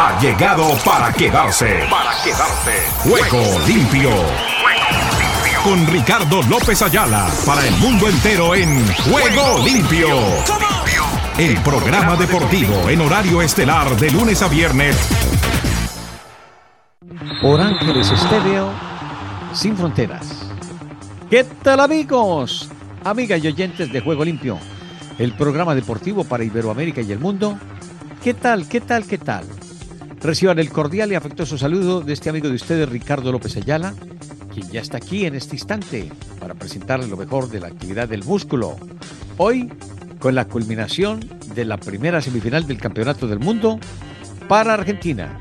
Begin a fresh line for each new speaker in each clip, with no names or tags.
ha llegado para quedarse. Para quedarse. Juego limpio. Con Ricardo López Ayala para el mundo entero en Juego limpio. El programa deportivo en horario estelar de lunes a viernes.
Por Ángeles Estéreo, sin fronteras. ¿Qué tal amigos? Amigas y oyentes de Juego Limpio, el programa deportivo para Iberoamérica y el mundo. ¿Qué tal? ¿Qué tal? ¿Qué tal? Reciban el cordial y afectuoso saludo de este amigo de ustedes, Ricardo López Ayala, quien ya está aquí en este instante para presentarles lo mejor de la actividad del músculo. Hoy, con la culminación de la primera semifinal del Campeonato del Mundo para Argentina.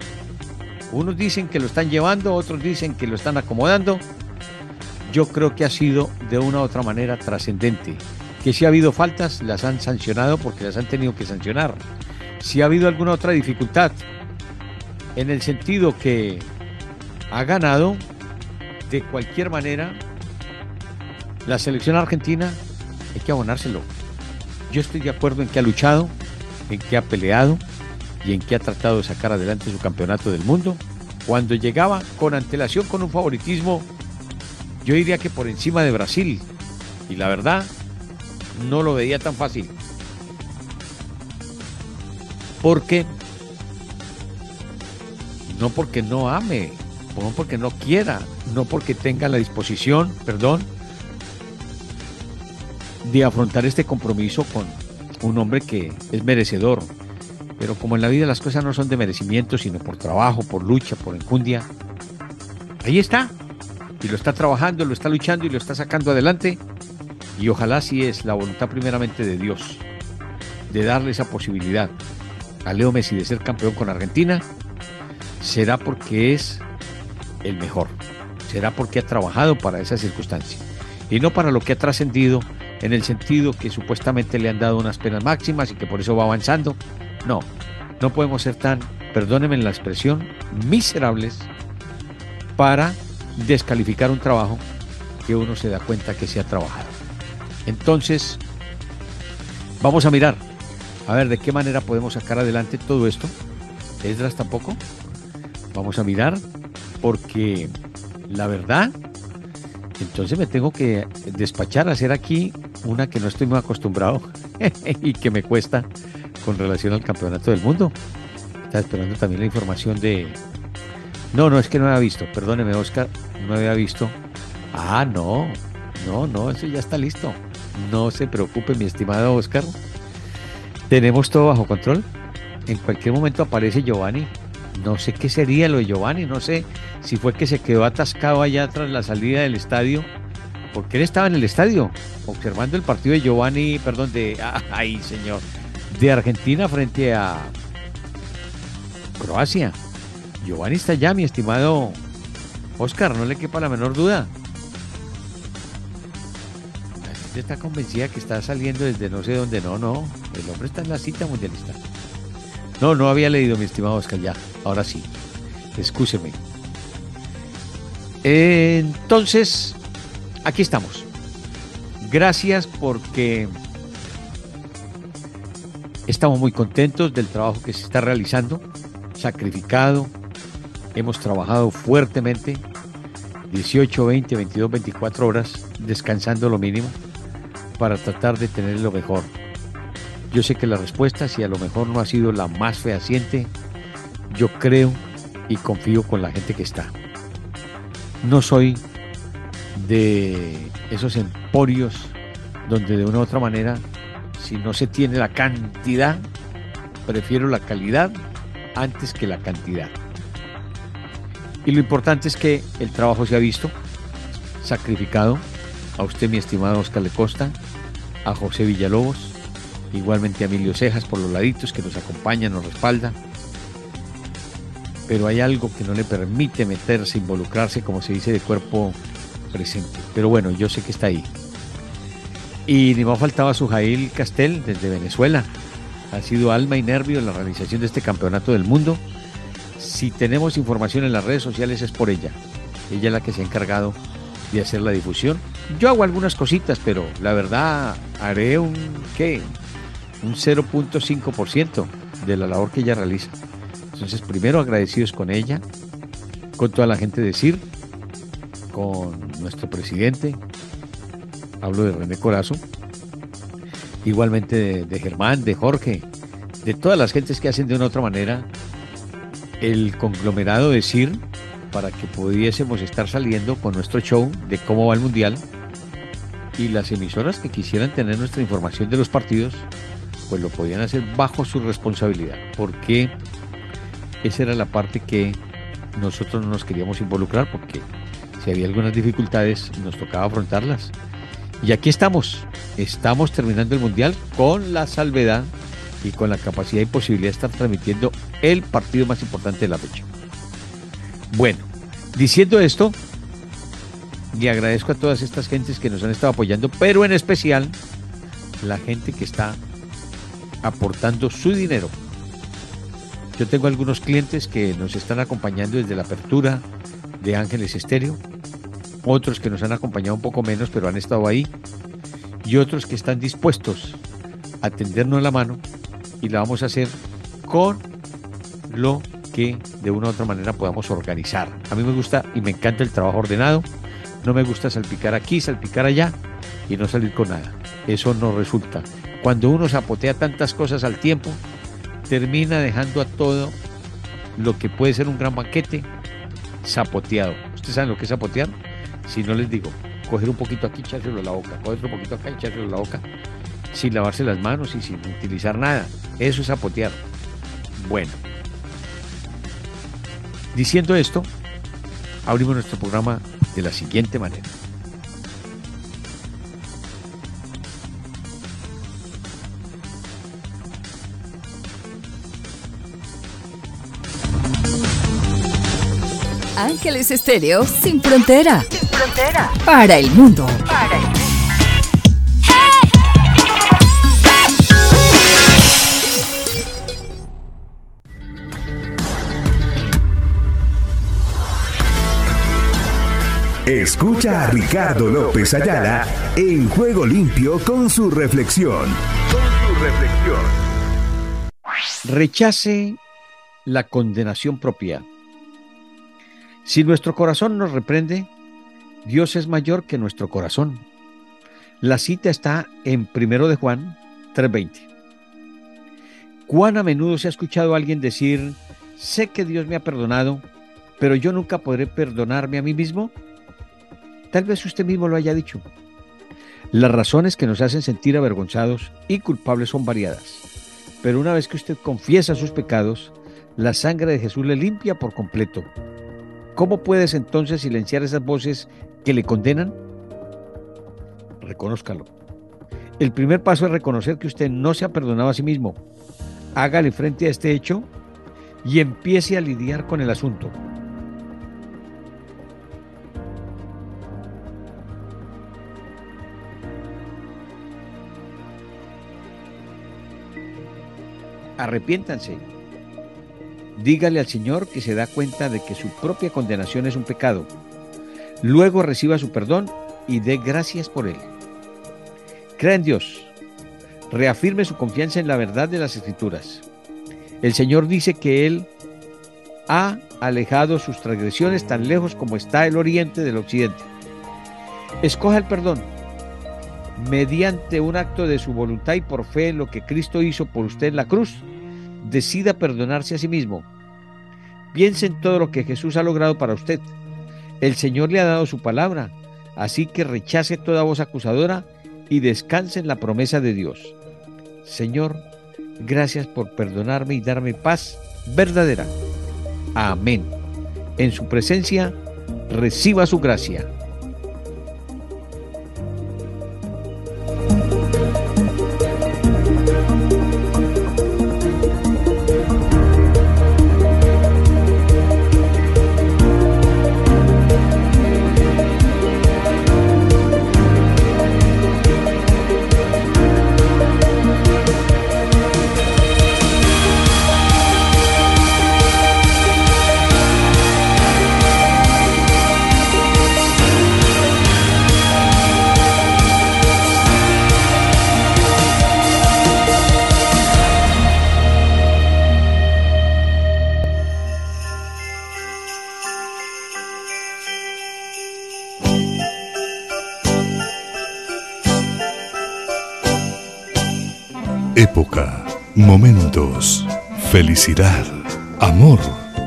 Unos dicen que lo están llevando, otros dicen que lo están acomodando. Yo creo que ha sido de una u otra manera trascendente. Que si ha habido faltas, las han sancionado porque las han tenido que sancionar. Si ha habido alguna otra dificultad, en el sentido que ha ganado de cualquier manera la selección argentina, hay que abonárselo. Yo estoy de acuerdo en que ha luchado, en que ha peleado y en que ha tratado de sacar adelante su campeonato del mundo. Cuando llegaba con antelación, con un favoritismo, yo diría que por encima de Brasil. Y la verdad, no lo veía tan fácil. Porque no porque no ame, no porque no quiera, no porque tenga la disposición, perdón, de afrontar este compromiso con un hombre que es merecedor. Pero como en la vida las cosas no son de merecimiento, sino por trabajo, por lucha, por enjundia, ahí está. Y lo está trabajando, lo está luchando y lo está sacando adelante. Y ojalá si es la voluntad primeramente de Dios, de darle esa posibilidad a Leo Messi de ser campeón con Argentina será porque es el mejor, será porque ha trabajado para esa circunstancia y no para lo que ha trascendido en el sentido que supuestamente le han dado unas penas máximas y que por eso va avanzando. No, no podemos ser tan, perdónenme la expresión, miserables para descalificar un trabajo que uno se da cuenta que se ha trabajado. Entonces, vamos a mirar, a ver de qué manera podemos sacar adelante todo esto. Esdras tampoco. Vamos a mirar porque la verdad, entonces me tengo que despachar a hacer aquí una que no estoy muy acostumbrado y que me cuesta con relación al campeonato del mundo. Estaba esperando también la información de... No, no, es que no había visto, perdóneme Oscar, no había visto. Ah, no, no, no, eso ya está listo. No se preocupe, mi estimado Oscar. Tenemos todo bajo control. En cualquier momento aparece Giovanni no sé qué sería lo de Giovanni, no sé si fue que se quedó atascado allá tras la salida del estadio, porque él estaba en el estadio observando el partido de Giovanni, perdón, de, señor, de Argentina frente a Croacia. Giovanni está allá, mi estimado Oscar, no le quepa la menor duda. La gente está convencida que está saliendo desde no sé dónde, no, no, el hombre está en la cita mundialista. No, no había leído, mi estimado Oscar, ya. Ahora sí. Excúseme. Entonces, aquí estamos. Gracias porque estamos muy contentos del trabajo que se está realizando, sacrificado. Hemos trabajado fuertemente, 18, 20, 22, 24 horas, descansando lo mínimo, para tratar de tener lo mejor. Yo sé que la respuesta, si a lo mejor no ha sido la más fehaciente, yo creo y confío con la gente que está. No soy de esos emporios donde de una u otra manera, si no se tiene la cantidad, prefiero la calidad antes que la cantidad. Y lo importante es que el trabajo se ha visto sacrificado. A usted, mi estimado Oscar Le Costa, a José Villalobos, igualmente a Emilio Cejas por los laditos que nos acompaña, nos respalda. Pero hay algo que no le permite meterse, involucrarse, como se dice, de cuerpo presente. Pero bueno, yo sé que está ahí. Y ni más faltaba Sujail Castel desde Venezuela. Ha sido alma y nervio en la realización de este campeonato del mundo. Si tenemos información en las redes sociales es por ella. Ella es la que se ha encargado de hacer la difusión. Yo hago algunas cositas, pero la verdad haré un ¿qué? Un 0.5% de la labor que ella realiza. Entonces, primero agradecidos con ella, con toda la gente de CIR, con nuestro presidente, hablo de René Corazo, igualmente de, Germán, de Jorge, de todas las gentes que hacen de una u otra manera el conglomerado de CIR para que pudiésemos estar saliendo con nuestro show de cómo va el Mundial y las emisoras que quisieran tener nuestra información de los partidos, pues lo podían hacer bajo su responsabilidad, porque esa era la parte que nosotros no nos queríamos involucrar, porque si había algunas dificultades nos tocaba afrontarlas. Y aquí estamos, estamos terminando el Mundial con la salvedad y con la capacidad y posibilidad de estar transmitiendo el partido más importante de la fecha. Bueno, diciendo esto, y agradezco a todas estas gentes que nos han estado apoyando, pero en especial la gente que está aportando su dinero. Yo tengo algunos clientes que nos están acompañando desde la apertura de Ángeles Estéreo, otros que nos han acompañado un poco menos, pero han estado ahí, y otros que están dispuestos a tendernos la mano y la vamos a hacer con lo que de una u otra manera podamos organizar. A mí me gusta y me encanta el trabajo ordenado, no me gusta salpicar aquí, salpicar allá y no salir con nada. Eso no resulta. Cuando uno zapotea tantas cosas al tiempo, termina dejando a todo lo que puede ser un gran banquete zapoteado. ¿Ustedes saben lo que es zapotear? Si no les digo, coger un poquito aquí, echárselo a la boca, coger otro poquito acá echárselo a la boca, sin lavarse las manos y sin utilizar nada. Eso es zapotear. Bueno, diciendo esto, abrimos nuestro programa de la siguiente manera.
Ángeles Estéreo sin frontera. Sin frontera. Para el mundo. Para el mundo.
Escucha a Ricardo López Ayala en Juego Limpio con su reflexión. Con su reflexión.
Rechace la condenación propia. Si nuestro corazón nos reprende, Dios es mayor que nuestro corazón. La cita está en Primero de Juan 3:20. ¿Cuán a menudo se ha escuchado a alguien decir, sé que Dios me ha perdonado, pero yo nunca podré perdonarme a mí mismo? Tal vez usted mismo lo haya dicho. Las razones que nos hacen sentir avergonzados y culpables son variadas, pero una vez que usted confiesa sus pecados, la sangre de Jesús le limpia por completo. ¿Cómo puedes entonces silenciar esas voces que le condenan? Reconózcalo. El primer paso es reconocer que usted no se ha perdonado a sí mismo. Hágale frente a este hecho y empiece a lidiar con el asunto. arrepiéntanse. Dígale al Señor que se da cuenta de que su propia condenación es un pecado. Luego reciba su perdón y dé gracias por él. Crea en Dios. Reafirme su confianza en la verdad de las Escrituras. El Señor dice que Él ha alejado sus transgresiones tan lejos como está el oriente del occidente. Escoja el perdón mediante un acto de su voluntad y por fe en lo que Cristo hizo por usted en la cruz, decida perdonarse a sí mismo. Piense en todo lo que Jesús ha logrado para usted. El Señor le ha dado su palabra, así que rechace toda voz acusadora y descanse en la promesa de Dios. Señor, gracias por perdonarme y darme paz verdadera. Amén. En su presencia, reciba su gracia.
Felicidad, amor,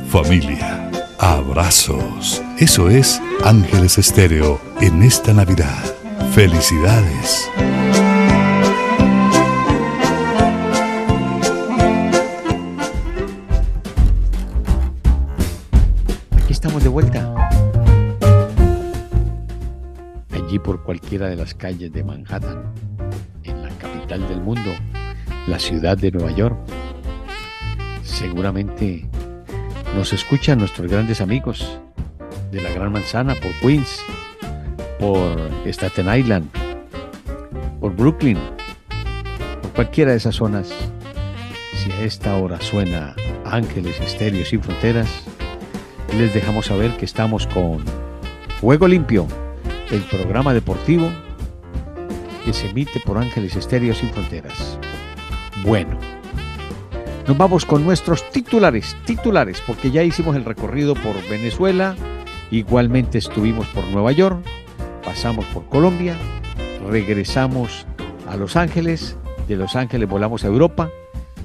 familia, abrazos. Eso es Ángeles Estéreo en esta Navidad. Felicidades.
Aquí estamos de vuelta. Allí por cualquiera de las calles de Manhattan, en la capital del mundo, la ciudad de Nueva York. Seguramente nos escuchan nuestros grandes amigos de la Gran Manzana por Queens, por Staten Island, por Brooklyn, por cualquiera de esas zonas. Si a esta hora suena Ángeles Estéreo sin Fronteras, les dejamos saber que estamos con Juego Limpio, el programa deportivo que se emite por Ángeles Estéreo sin Fronteras. Bueno, nos vamos con nuestros titulares, titulares, porque ya hicimos el recorrido por Venezuela, igualmente estuvimos por Nueva York, pasamos por Colombia, regresamos a Los Ángeles, de Los Ángeles volamos a Europa,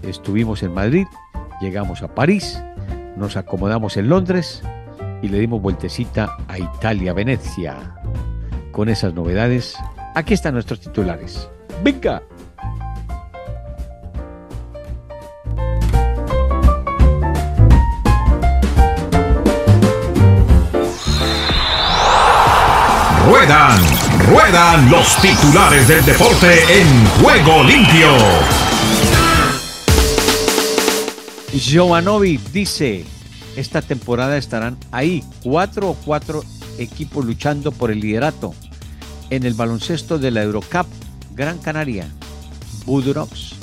estuvimos en Madrid, llegamos a París, nos acomodamos en Londres y le dimos vueltecita a Italia, Venecia. Con esas novedades, aquí están nuestros titulares. ¡Venga!
Ruedan, ruedan los titulares del deporte en juego limpio.
Jovanovic dice, esta temporada estarán ahí cuatro o cuatro equipos luchando por el liderato en el baloncesto de la Eurocup Gran Canaria. Budurox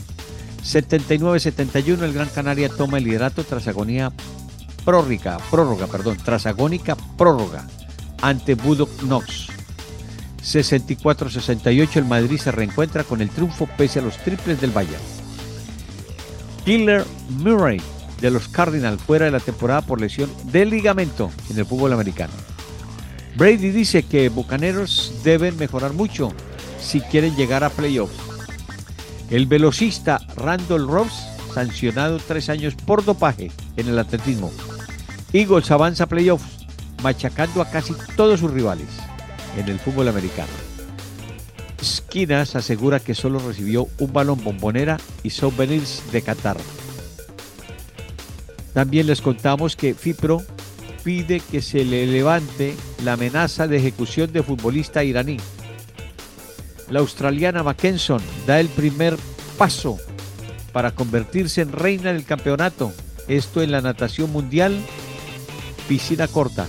79-71 el Gran Canaria toma el liderato tras agonía prórroga, prórroga, perdón, tras agónica prórroga ante Budok Knox. 64-68 el Madrid se reencuentra con el triunfo pese a los triples del Bayern. Killer Murray de los Cardinals fuera de la temporada por lesión de ligamento en el fútbol americano. Brady dice que Bucaneros deben mejorar mucho si quieren llegar a playoffs. El velocista Randall Ross sancionado tres años por dopaje en el atletismo. Eagles avanza a playoffs, machacando a casi todos sus rivales en el fútbol americano. Esquinas asegura que solo recibió un balón bombonera y souvenirs de Qatar. También les contamos que FIPRO pide que se le levante la amenaza de ejecución de futbolista iraní. La australiana Mackenson da el primer paso para convertirse en reina del campeonato. Esto en la natación mundial, piscina corta.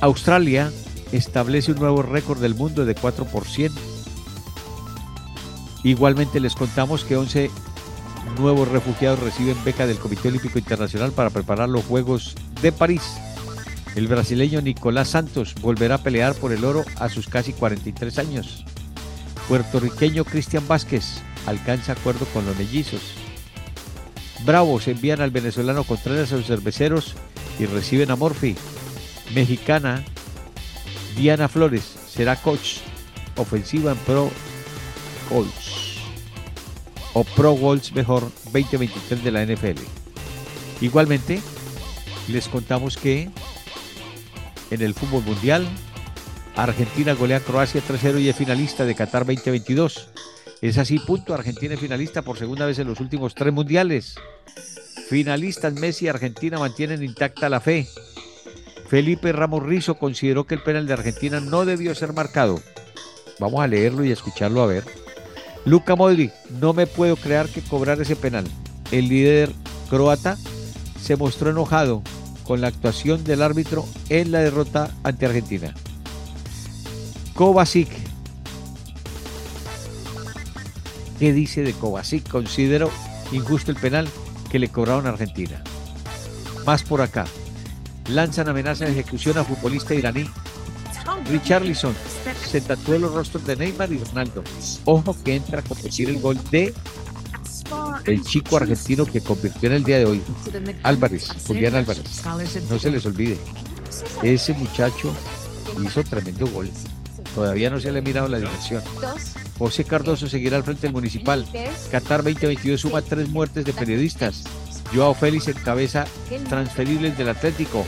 Australia establece un nuevo récord del mundo de 4 por 100. Igualmente les contamos que 11 nuevos refugiados reciben beca del Comité Olímpico Internacional para preparar los Juegos de París. El brasileño Nicolás Santos volverá a pelear por el oro a sus casi 43 años. Puertorriqueño Cristian Vázquez alcanza acuerdo con los mellizos. Bravos envían al venezolano Contreras a sus cerveceros y reciben a Morphy. Mexicana Diana Flores será coach ofensiva en Pro Goals o Pro Goals mejor 2023 de la NFL. Igualmente, les contamos que en el fútbol mundial, Argentina golea a Croacia 3-0 y es finalista de Qatar 2022. Es así, punto. Argentina es finalista por segunda vez en los últimos tres mundiales. Finalistas Messi y Argentina mantienen intacta la fe. Felipe Ramos Rizo consideró que el penal de Argentina no debió ser marcado. Vamos a leerlo y escucharlo a ver. Luca Modric, no me puedo creer que cobrar ese penal. El líder croata se mostró enojado con la actuación del árbitro en la derrota ante Argentina. Kovacic. ¿Qué dice de Kovacic? Considero injusto el penal que le cobraron a Argentina. Más por acá. Lanzan amenaza de ejecución a futbolista iraní. Richarlison se tatuó los rostros de Neymar y Ronaldo. Ojo que entra a competir el gol de el chico argentino que convirtió en el día de hoy, Álvarez, Julián Álvarez. No se les olvide, ese muchacho hizo tremendo gol. Todavía no se le ha mirado la dimensión. José Cardoso seguirá al frente del municipal. Qatar 2022 suma tres muertes de periodistas. Joao Félix encabeza transferibles del Atlético.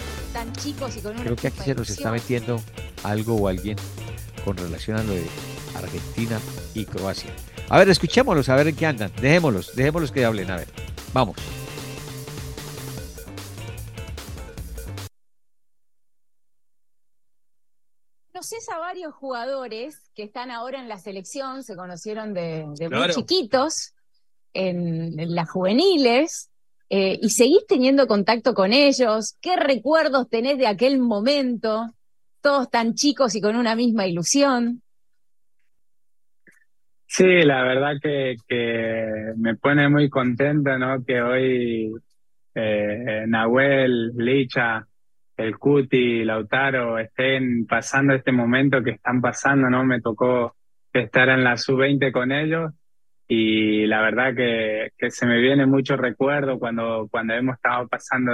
Creo que aquí se nos está metiendo algo o alguien con relación a lo de Argentina y Croacia. A ver, escuchémoslos, a ver en qué andan. Dejémoslos, dejémoslos que hablen, a ver. Vamos.
conoces a varios jugadores que están ahora en la selección, se conocieron de, muy chiquitos, en, las juveniles, eh, y seguís teniendo contacto con ellos. ¿Qué recuerdos tenés de aquel momento? Todos tan chicos y con una misma ilusión.
Sí, la verdad que, me pone muy contento, ¿no? Que hoy eh, Nahuel, Licha, el Cuti, Lautaro estén pasando este momento que están pasando, ¿no? Me tocó estar en la sub-20 con ellos y la verdad que, se me viene mucho recuerdo cuando, cuando hemos estado pasando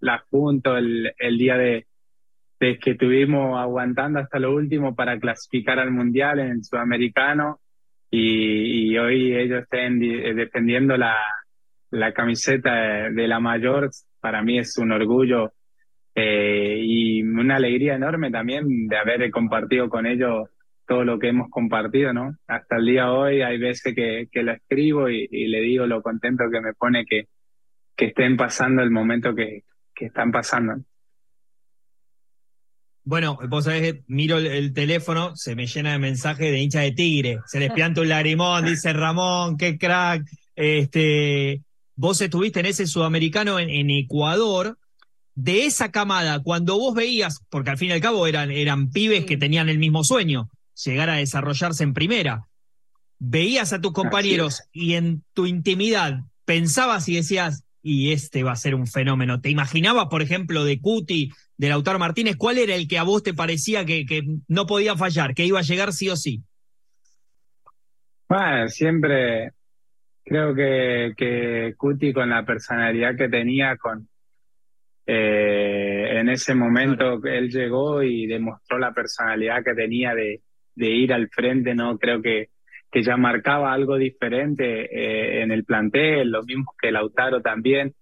la junto el, día de, que estuvimos aguantando hasta lo último para clasificar al Mundial en Sudamericano. Y, hoy ellos estén defendiendo la, camiseta de, de la mayor, para mí es un orgullo eh, y una alegría enorme también de haber compartido con ellos todo lo que hemos compartido, ¿no? Hasta el día de hoy hay veces que, que lo escribo y, le digo lo contento que me pone que, que estén pasando el momento que, que están pasando.
Bueno, vos sabés, miro el, teléfono, se me llena de mensajes de hincha de tigre, se les pianta un lagrimón, dice Ramón, qué crack. Este, vos estuviste en ese sudamericano en, en Ecuador, de esa camada, cuando vos veías, porque al fin y al cabo eran, eran pibes que tenían el mismo sueño, llegar a desarrollarse en primera, veías a tus compañeros y en tu intimidad pensabas y decías, y este va a ser un fenómeno. ¿Te imaginabas, por ejemplo, de Cuti, de Lautaro Martínez, cuál era el que a vos te parecía que, que no podía fallar, que iba a llegar sí o sí?
Bueno, siempre creo que, que Cuti con la personalidad que tenía, con, eh, en ese momento él llegó y demostró la personalidad que tenía de, de ir al frente, ¿no? Creo que, que ya marcaba algo diferente eh, en el plantel, lo mismo que Lautaro también.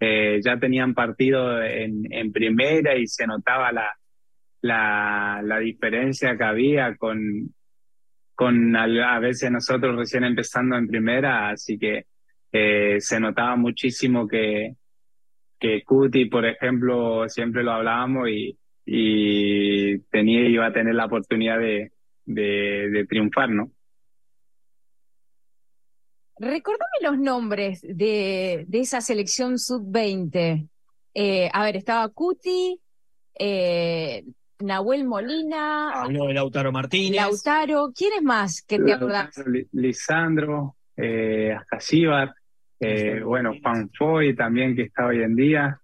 Eh, ya tenían partido en, en, primera y se notaba la, la, la diferencia que había con, con a, veces nosotros recién empezando en primera, así que eh, se notaba muchísimo que, que Cuti, por ejemplo, siempre lo hablábamos y, y tenía, iba a tener la oportunidad de, de, triunfar, ¿no?
Recordame los nombres de, de esa selección sub-20. Eh, a ver, estaba Cuti, eh, Nahuel Molina.
Habló de Lautaro Martínez.
Lautaro, ¿quiénes más que te acordás?
Lisandro, eh, eh, bueno, Juan Foy también que está hoy en día.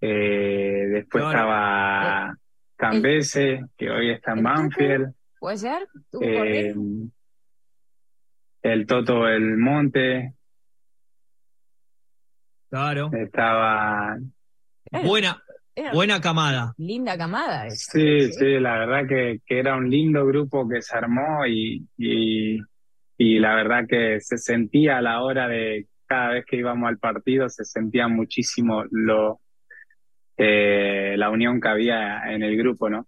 Eh, después estaba Cambese, que hoy está en Banfield.
¿Puede ser?
Eh, el Toto El Monte.
Claro.
Estaba.
Buena, buena camada.
Linda camada.
sí, sí, la verdad que, que, era un lindo grupo que se armó y, y, y la verdad que se sentía a la hora de cada vez que íbamos al partido se sentía muchísimo lo, eh, la unión que había en el grupo, ¿no?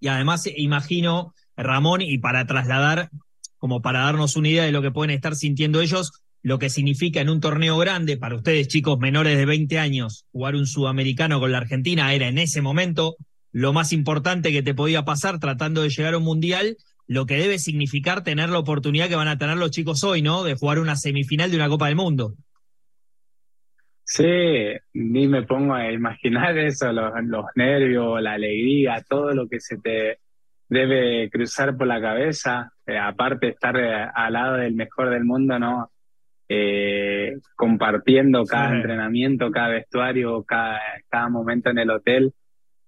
Y además imagino, Ramón, y para trasladar, como para darnos una idea de lo que pueden estar sintiendo ellos, lo que significa en un torneo grande para ustedes, chicos menores de 20 años, jugar un sudamericano con la Argentina era en ese momento lo más importante que te podía pasar tratando de llegar a un mundial lo que debe significar tener la oportunidad que van a tener los chicos hoy, ¿no? De jugar una semifinal de una Copa del Mundo.
Sí, ni me pongo a imaginar eso, los, nervios, la alegría, todo lo que se te debe cruzar por la cabeza, eh, aparte de estar eh, al lado del mejor del mundo, ¿no? Eh, compartiendo cada entrenamiento, cada vestuario, cada, cada momento en el hotel.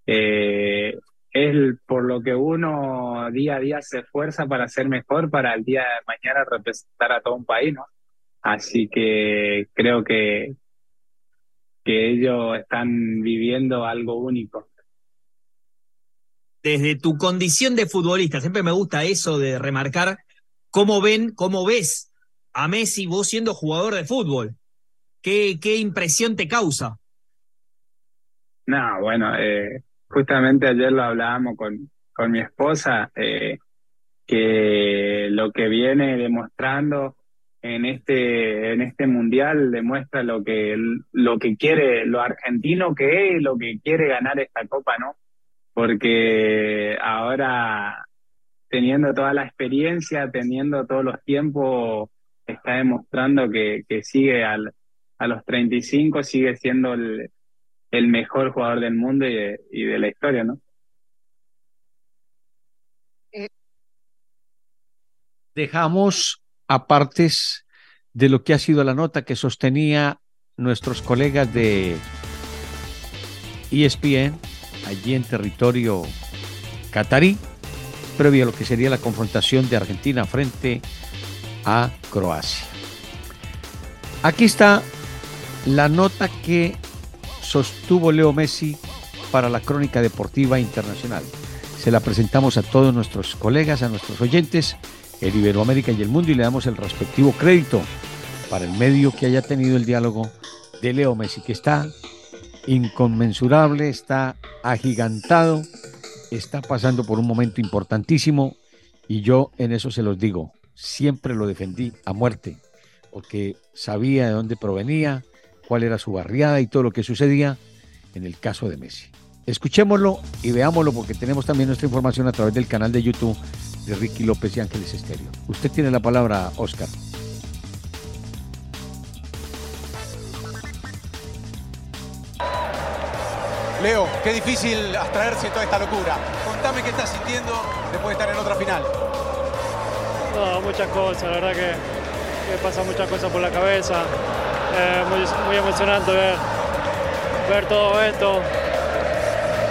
Eh, es por lo que uno día a día se esfuerza para ser mejor para el día de mañana representar a todo un país, ¿no? Así que creo que, que ellos están viviendo algo único.
desde tu condición de futbolista, siempre me gusta eso de remarcar cómo ven, cómo ves a Messi vos siendo jugador de fútbol. ¿Qué, qué impresión te causa?
No, bueno, eh, justamente ayer lo hablábamos con, con mi esposa, eh, que lo que viene demostrando en este en este mundial demuestra lo que lo que quiere lo argentino que es lo que quiere ganar esta copa no porque ahora teniendo toda la experiencia, teniendo todos los tiempos, está demostrando que, que sigue al, a los 35, sigue siendo el, el mejor jugador del mundo y de, y de la historia, ¿no?
Dejamos apartes de lo que ha sido la nota que sostenía nuestros colegas de ESPN allí en territorio catarí, previo a lo que sería la confrontación de Argentina frente a Croacia. Aquí está la nota que sostuvo Leo Messi para la Crónica Deportiva Internacional. Se la presentamos a todos nuestros colegas, a nuestros oyentes, el Iberoamérica y el mundo y le damos el respectivo crédito para el medio que haya tenido el diálogo de Leo Messi, que está inconmensurable, está agigantado, está pasando por un momento importantísimo y yo en eso se los digo, siempre lo defendí a muerte, porque sabía de dónde provenía, cuál era su barriada y todo lo que sucedía en el caso de Messi. Escuchémoslo y veámoslo porque tenemos también nuestra información a través del canal de YouTube de Ricky López y Ángeles Estéreo. Usted tiene la palabra, Oscar.
Leo, qué difícil abstraerse toda esta locura. Contame qué estás sintiendo después de estar en otra final.
No, muchas cosas, la verdad que, me pasan muchas cosas por la cabeza. Eh, muy, emocionante ver, ver todo esto.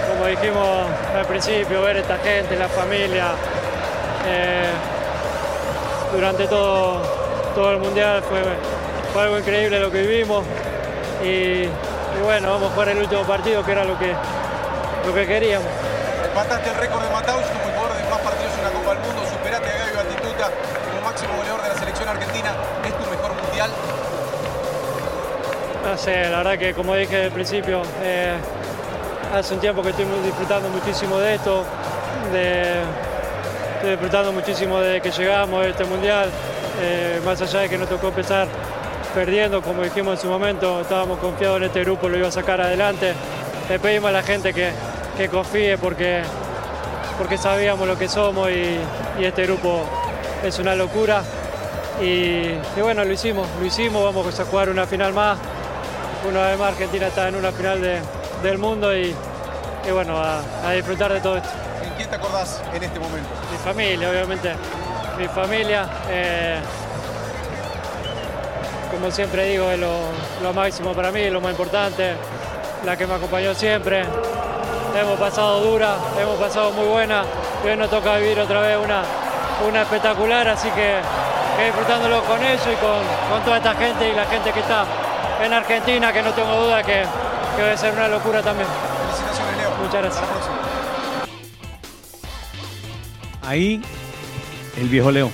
Como dijimos al principio, ver esta gente, la familia. Eh, durante todo, todo el mundial fue, fue algo increíble lo que vivimos. Y, y bueno, vamos a jugar el último partido, que era lo que, lo que queríamos.
Empataste el récord de Mataus como jugador de más partidos en la Copa del Mundo, superaste a Gaby Batistuta como máximo goleador de la selección argentina. ¿Es tu mejor mundial?
No sé, la verdad que como dije al principio, eh, hace un tiempo que estoy disfrutando muchísimo de esto, de, estoy disfrutando muchísimo de que llegamos a este mundial, eh, más allá de que nos tocó empezar perdiendo, como dijimos en su momento, estábamos confiados en este grupo, lo iba a sacar adelante. Le pedimos a la gente que, que confíe porque, porque sabíamos lo que somos y, este grupo es una locura. Y, bueno, lo hicimos, lo hicimos, vamos a jugar una final más. Una vez más Argentina está en una final del mundo y, bueno, a, disfrutar de todo esto.
¿En quién te acordás en este momento?
Mi familia, obviamente. Mi familia. Eh, como siempre digo, es lo, máximo para mí, lo más importante, la que me acompañó siempre. Hemos pasado dura, hemos pasado muy buena y hoy nos toca vivir otra vez una, una espectacular, así que, disfrutándolo con ellos y con, toda esta gente y la gente que está en Argentina, que no tengo duda que, que debe ser una locura también.
Felicitaciones, Leo.
Muchas gracias.
Ahí el viejo Leo.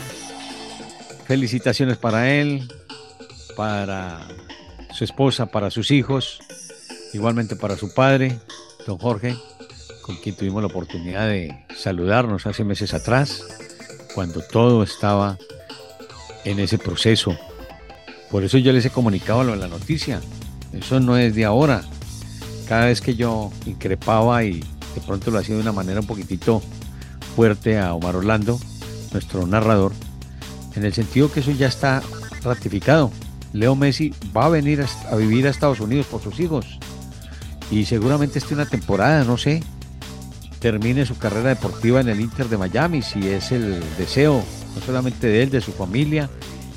Felicitaciones para él, para su esposa, para sus hijos, igualmente para su padre, don Jorge, con quien tuvimos la oportunidad de saludarnos hace meses atrás, cuando todo estaba en ese proceso. Por eso yo les he comunicado lo de la noticia. Eso no es de ahora. Cada vez que yo increpaba y de pronto lo hacía de una manera un poquitito fuerte a Omar Orlando, nuestro narrador, en el sentido que eso ya está ratificado. Leo Messi va a venir a, vivir a Estados Unidos por sus hijos y seguramente esté una temporada, no sé, termine su carrera deportiva en el Inter de Miami, si es el deseo no solamente de él, de su familia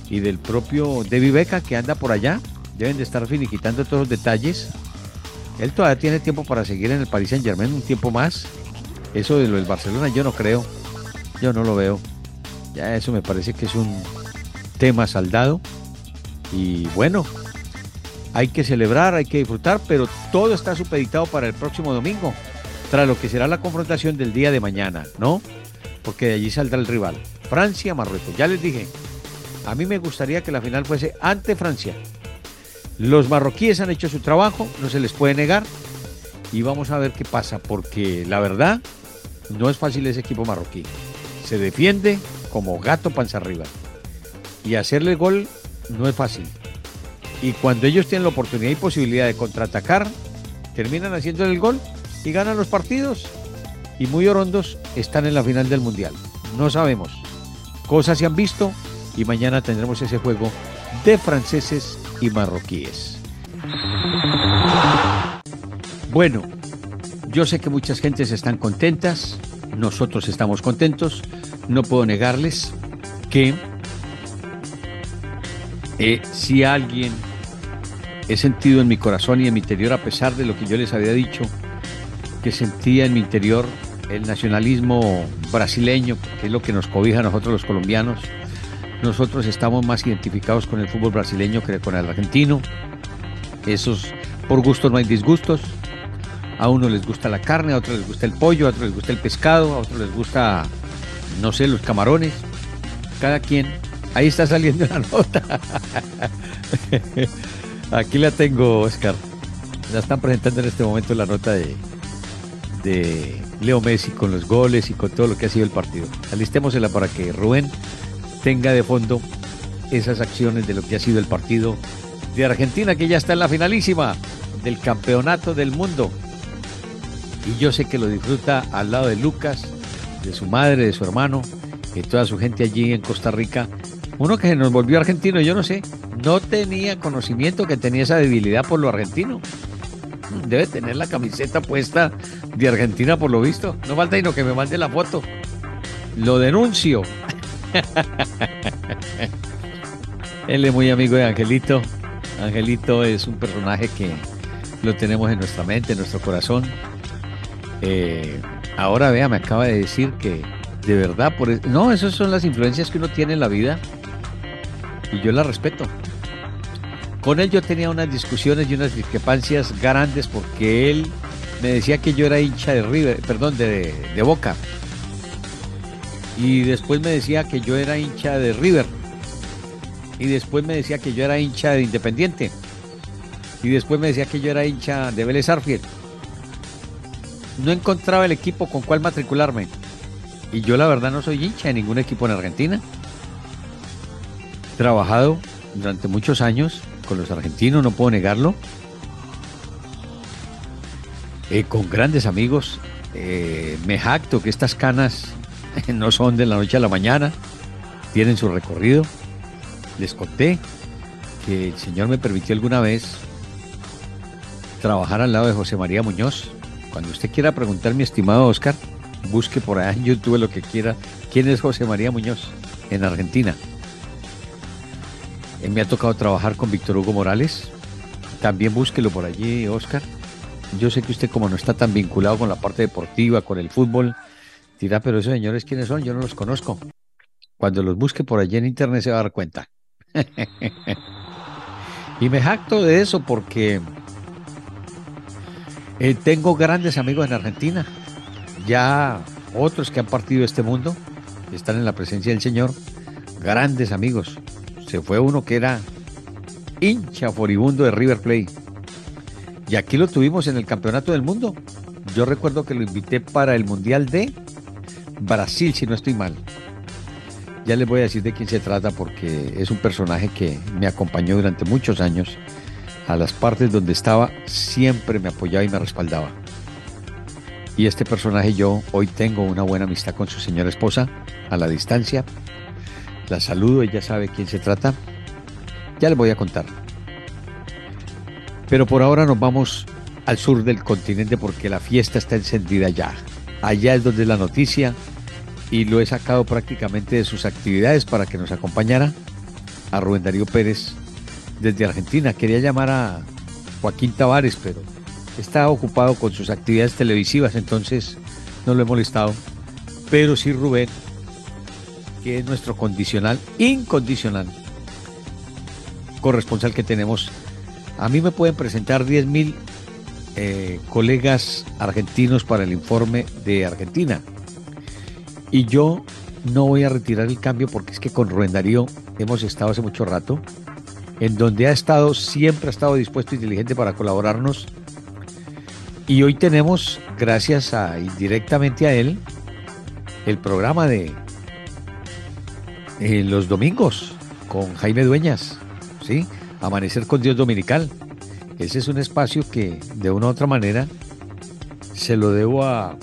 y del propio David Beca que anda por allá. Deben de estar finiquitando todos los detalles. Él todavía tiene tiempo para seguir en el Paris Saint Germain un tiempo más. Eso de lo del Barcelona yo no creo. Yo no lo veo. Ya eso me parece que es un tema saldado. Y bueno, hay que celebrar, hay que disfrutar, pero todo está supeditado para el próximo domingo. tras lo que será la confrontación del día de mañana, ¿no? Porque de allí saldrá el rival. Francia, Marruecos. Ya les dije, a mí me gustaría que la final fuese ante Francia. Los marroquíes han hecho su trabajo, no se les puede negar. Y vamos a ver qué pasa, porque la verdad no es fácil ese equipo marroquí. Se defiende como gato panza arriba. Y hacerle gol no es fácil. Y cuando ellos tienen la oportunidad y posibilidad de contraatacar, terminan haciendo el gol y ganan los partidos. Y muy orondos están en la final del Mundial. No sabemos. Cosas se han visto y mañana tendremos ese juego de franceses y marroquíes. Bueno, yo sé que muchas gentes están contentas, nosotros estamos contentos, no puedo negarles que eh, si alguien he sentido en mi corazón y en mi interior, a pesar de lo que yo les había dicho, que sentía en mi interior el nacionalismo brasileño, que es lo que nos cobija a nosotros los colombianos. Nosotros estamos más identificados con el fútbol brasileño que con el argentino. Esos, por gustos no hay disgustos. A uno les gusta la carne, a otros les gusta el pollo, a otros les gusta el pescado, a otros les gusta, no sé, los camarones. Cada quien. Ahí está saliendo la nota. Aquí la tengo, Oscar. La están presentando en este momento la nota de, de Leo Messi con los goles y con todo lo que ha sido el partido. Alistémosela para que Rubén tenga de fondo esas acciones de lo que ha sido el partido de Argentina, que ya está en la finalísima del campeonato del mundo. Y yo sé que lo disfruta al lado de Lucas, de su madre, de su hermano, y toda su gente allí en Costa Rica. Uno que se nos volvió argentino, yo no sé, no tenía conocimiento que tenía esa debilidad por lo argentino. Debe tener la camiseta puesta de Argentina por lo visto. No falta sino que me mande la foto. Lo denuncio. Él es muy amigo de Angelito. Angelito es un personaje que lo tenemos en nuestra mente, en nuestro corazón. Eh, ahora vea, me acaba de decir que de verdad, por no, esas son las influencias que uno tiene en la vida y yo las respeto. Con él yo tenía unas discusiones y unas discrepancias grandes porque él me decía que yo era hincha de River, perdón, de, Boca. Y después me decía que yo era hincha de River. Y después me decía que yo era hincha de Independiente. Y después me decía que yo era hincha de Vélez Arfield. No encontraba el equipo con cuál matricularme. Y yo la verdad no soy hincha de ningún equipo en Argentina. Trabajado durante muchos años con los argentinos, no puedo negarlo. Eh, con grandes amigos. Eh, me jacto que estas canas no son de la noche a la mañana, tienen su recorrido. Les conté que el Señor me permitió alguna vez trabajar al lado de José María Muñoz. Cuando usted quiera preguntar, mi estimado Oscar, busque por ahí en YouTube lo que quiera. ¿Quién es José María Muñoz en Argentina? me ha tocado trabajar con Víctor Hugo Morales. También búsquelo por allí, Oscar. Yo sé que usted como no está tan vinculado con la parte deportiva, con el fútbol, dirá, pero esos señores quiénes son, yo no los conozco. Cuando los busque por allí en internet se va a dar cuenta. y me jacto de eso porque eh, tengo grandes amigos en Argentina, ya otros que han partido de este mundo, están en la presencia del Señor, grandes amigos se fue uno que era hincha furibundo de River Plate. Y aquí lo tuvimos en el Campeonato del Mundo. Yo recuerdo que lo invité para el Mundial de Brasil, si no estoy mal. Ya les voy a decir de quién se trata porque es un personaje que me acompañó durante muchos años. A las partes donde estaba siempre me apoyaba y me respaldaba. Y este personaje yo hoy tengo una buena amistad con su señora esposa a la distancia, la saludo, ella sabe quién se trata. Ya les voy a contar. Pero por ahora nos vamos al sur del continente porque la fiesta está encendida ya. Allá es donde la noticia y lo he sacado prácticamente de sus actividades para que nos acompañara a Rubén Darío Pérez desde Argentina. Quería llamar a Joaquín Tavares, pero está ocupado con sus actividades televisivas, entonces no lo he molestado. Pero sí Rubén que es nuestro condicional, incondicional, corresponsal que tenemos. A mí me pueden presentar 10 mil eh, colegas argentinos para el informe de Argentina. Y yo no voy a retirar el cambio porque es que con Rubén Darío hemos estado hace mucho rato, en donde ha estado, siempre ha estado dispuesto y diligente para colaborarnos. Y hoy tenemos, gracias a indirectamente a él, el programa de eh, los domingos con Jaime Dueñas, ¿sí? Amanecer con Dios Dominical. Ese es un espacio que de una u otra manera se lo debo a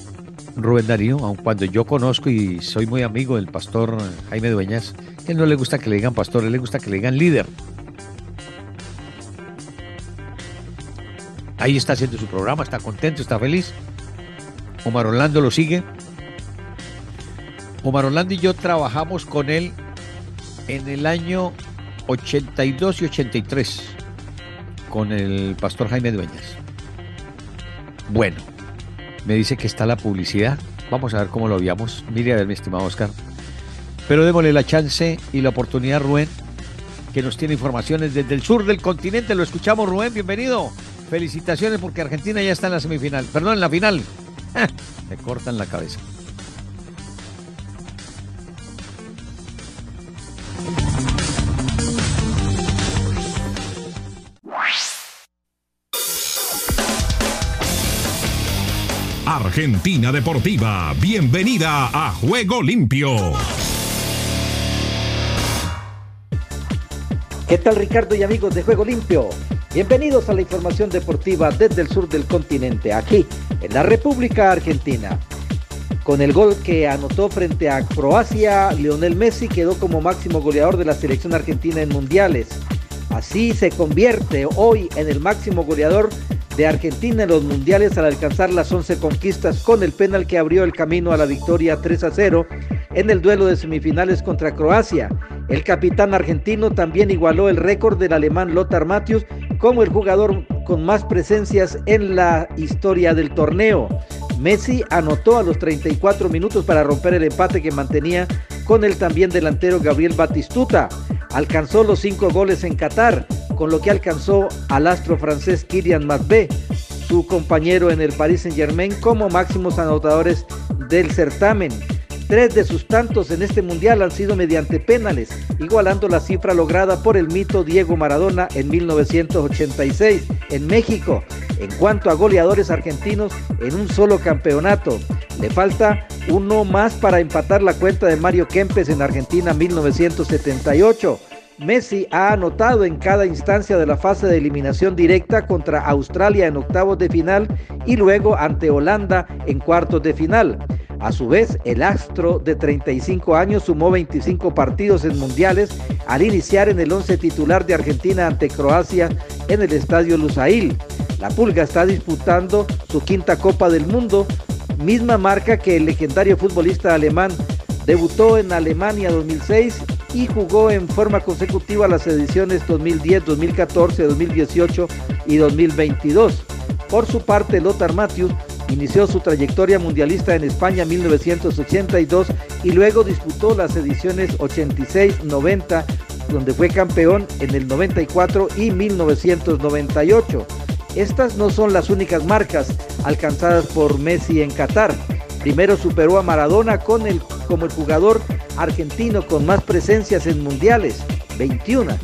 Rubén Darío, aun cuando yo conozco y soy muy amigo del pastor Jaime Dueñas, que no le gusta que le digan pastor, él le gusta que le digan líder. Ahí está haciendo su programa, está contento, está feliz. Omar Orlando lo sigue. Omar Orlando y yo trabajamos con él en el año 82 y 83 con el pastor Jaime Dueñas. Bueno, me dice que está la publicidad. Vamos a ver cómo lo veamos. Mire a ver, mi estimado Oscar. Pero démosle la chance y la oportunidad Rubén, que nos tiene informaciones desde el sur del continente. Lo escuchamos, Rubén, bienvenido. Felicitaciones porque Argentina ya está en la semifinal. Perdón, en la final. Me cortan la cabeza.
Argentina Deportiva, bienvenida a Juego Limpio.
¿Qué tal Ricardo y amigos de Juego Limpio? Bienvenidos a la información deportiva desde el sur del continente, aquí en la República Argentina. Con el gol que anotó frente a Croacia, Lionel Messi quedó como máximo goleador de la selección argentina en mundiales. Así se convierte hoy en el máximo goleador de Argentina en los mundiales al alcanzar las 11 conquistas con el penal que abrió el camino a la victoria 3 a 0 en el duelo de semifinales contra Croacia. El capitán argentino también igualó el récord del alemán Lothar Matthäus como el jugador con más presencias en la historia del torneo. Messi anotó a los 34 minutos para romper el empate que mantenía con el también delantero Gabriel Batistuta. Alcanzó los cinco goles en Qatar, con lo que alcanzó al astro francés Kylian Mbappé, su compañero en el Paris Saint-Germain como máximos anotadores del certamen. Tres de sus tantos en este mundial han sido mediante penales, igualando la cifra lograda por el mito Diego Maradona en 1986 en México. En cuanto a goleadores argentinos en un solo campeonato, le falta uno más para empatar la cuenta de Mario Kempes en Argentina 1978. Messi ha anotado en cada instancia de la fase de eliminación directa contra Australia en octavos de final y luego ante Holanda en cuartos de final. A su vez, el astro de 35 años sumó 25 partidos en mundiales al iniciar en el 11 titular de Argentina ante Croacia en el estadio Lusail. La Pulga está disputando su quinta Copa del Mundo, misma marca que el legendario futbolista alemán. Debutó en Alemania 2006 y jugó en forma consecutiva las ediciones 2010, 2014, 2018 y 2022. Por su parte, Lothar Matthews Inició su trayectoria mundialista en España en 1982 y luego disputó las ediciones 86, 90, donde fue campeón en el 94 y 1998. Estas no son las únicas marcas alcanzadas por Messi en Qatar. Primero superó a Maradona con el, como el jugador argentino con más presencias en mundiales, 21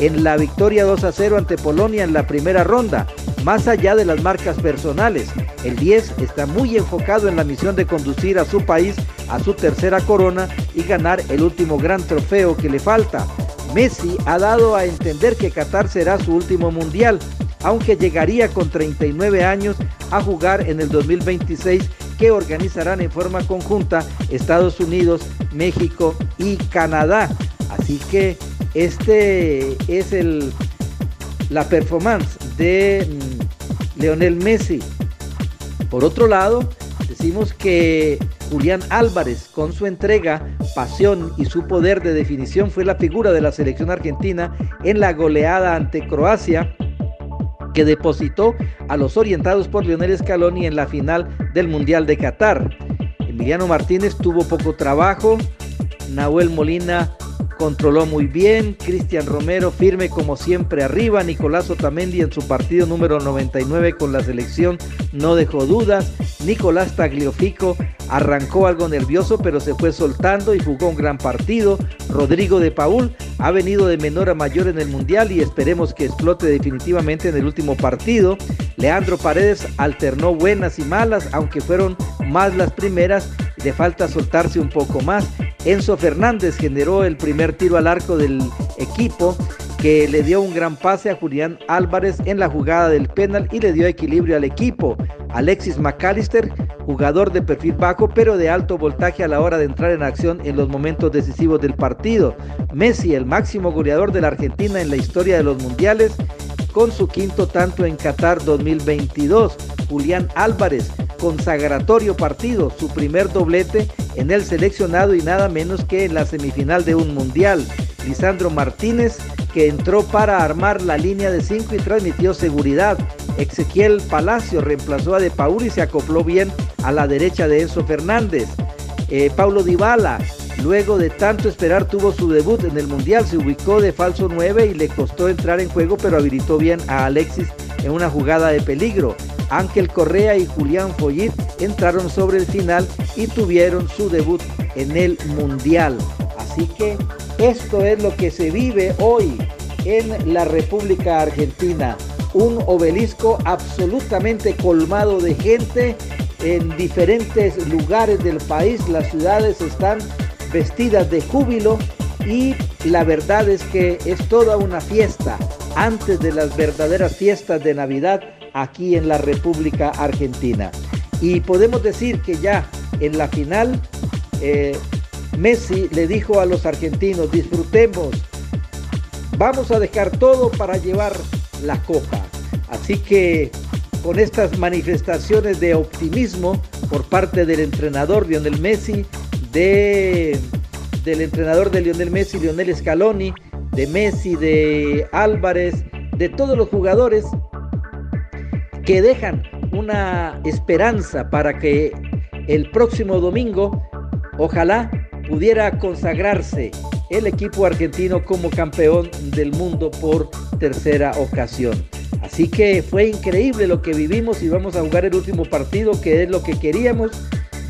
en la victoria 2 a 0 ante Polonia en la primera ronda. Más allá de las marcas personales, el 10 está muy enfocado en la misión de conducir a su país a su tercera corona y ganar el último gran trofeo que le falta. Messi ha dado a entender que Qatar será su último mundial, aunque llegaría con 39 años a jugar en el 2026 que organizarán en forma conjunta Estados Unidos, México y Canadá. Así que este es el, la performance de mm, Leonel Messi. Por otro lado, decimos que Julián Álvarez, con su entrega, pasión y su poder de definición, fue la figura de la selección argentina en la goleada ante Croacia, que depositó a los orientados por Lionel Scaloni en la final del Mundial de Qatar. Emiliano Martínez tuvo poco trabajo, Nahuel Molina controló muy bien, Cristian Romero firme como siempre arriba, Nicolás Otamendi en su partido número 99 con la selección no dejó dudas, Nicolás Tagliofico arrancó algo nervioso pero se fue soltando y jugó un gran partido, Rodrigo de Paul ha venido de menor a mayor en el Mundial y esperemos que explote definitivamente en el último partido, Leandro Paredes alternó buenas y malas, aunque fueron más las primeras, le falta soltarse un poco más, Enzo Fernández generó el primer tiro al arco del equipo que le dio un gran pase a Julián Álvarez en la jugada del penal y le dio equilibrio al equipo. Alexis McAllister, jugador de perfil bajo pero de alto voltaje a la hora de entrar en acción en los momentos decisivos del partido. Messi, el máximo goleador de la Argentina en la historia de los mundiales, con su quinto tanto en Qatar 2022. Julián Álvarez, consagratorio partido, su primer doblete en el seleccionado y nada menos que en la semifinal de un mundial. Lisandro Martínez, que entró para armar la línea de 5 y transmitió seguridad. Ezequiel Palacio reemplazó a De Paul y se acopló bien a la derecha de Enzo Fernández. Eh, Paulo Dybala, luego de tanto esperar, tuvo su debut en el Mundial, se ubicó de falso 9 y le costó entrar en juego, pero habilitó bien a Alexis en una jugada de peligro. Ángel Correa y Julián Follit entraron sobre el final y tuvieron su debut en el Mundial. Así que esto es lo que se vive hoy en la República Argentina. Un obelisco absolutamente colmado de gente en diferentes lugares del país. Las ciudades están vestidas de júbilo y la verdad es que es toda una fiesta antes de las verdaderas fiestas de Navidad aquí en la República Argentina. Y podemos decir que ya en la final, eh, Messi le dijo a los argentinos, disfrutemos, vamos a dejar todo para llevar la copa. Así que con estas manifestaciones de optimismo por parte del entrenador Lionel Messi, de, del entrenador de Lionel Messi, Lionel Scaloni, de Messi, de Álvarez, de todos los jugadores, que dejan una esperanza para que el próximo domingo, ojalá, pudiera consagrarse el equipo argentino como campeón del mundo por tercera ocasión. Así que fue increíble lo que vivimos y vamos a jugar el último partido que es lo que queríamos,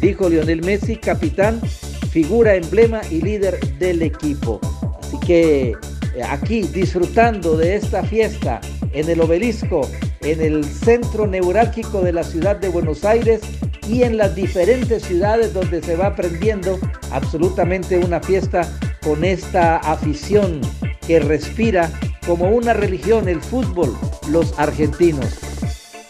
dijo Lionel Messi, capitán, figura, emblema y líder del equipo. Así que eh, aquí disfrutando de esta fiesta en el obelisco, en el centro neurálgico de la ciudad de Buenos Aires y en las diferentes ciudades donde se va aprendiendo absolutamente una fiesta con esta afición que respira como una religión el fútbol, los argentinos.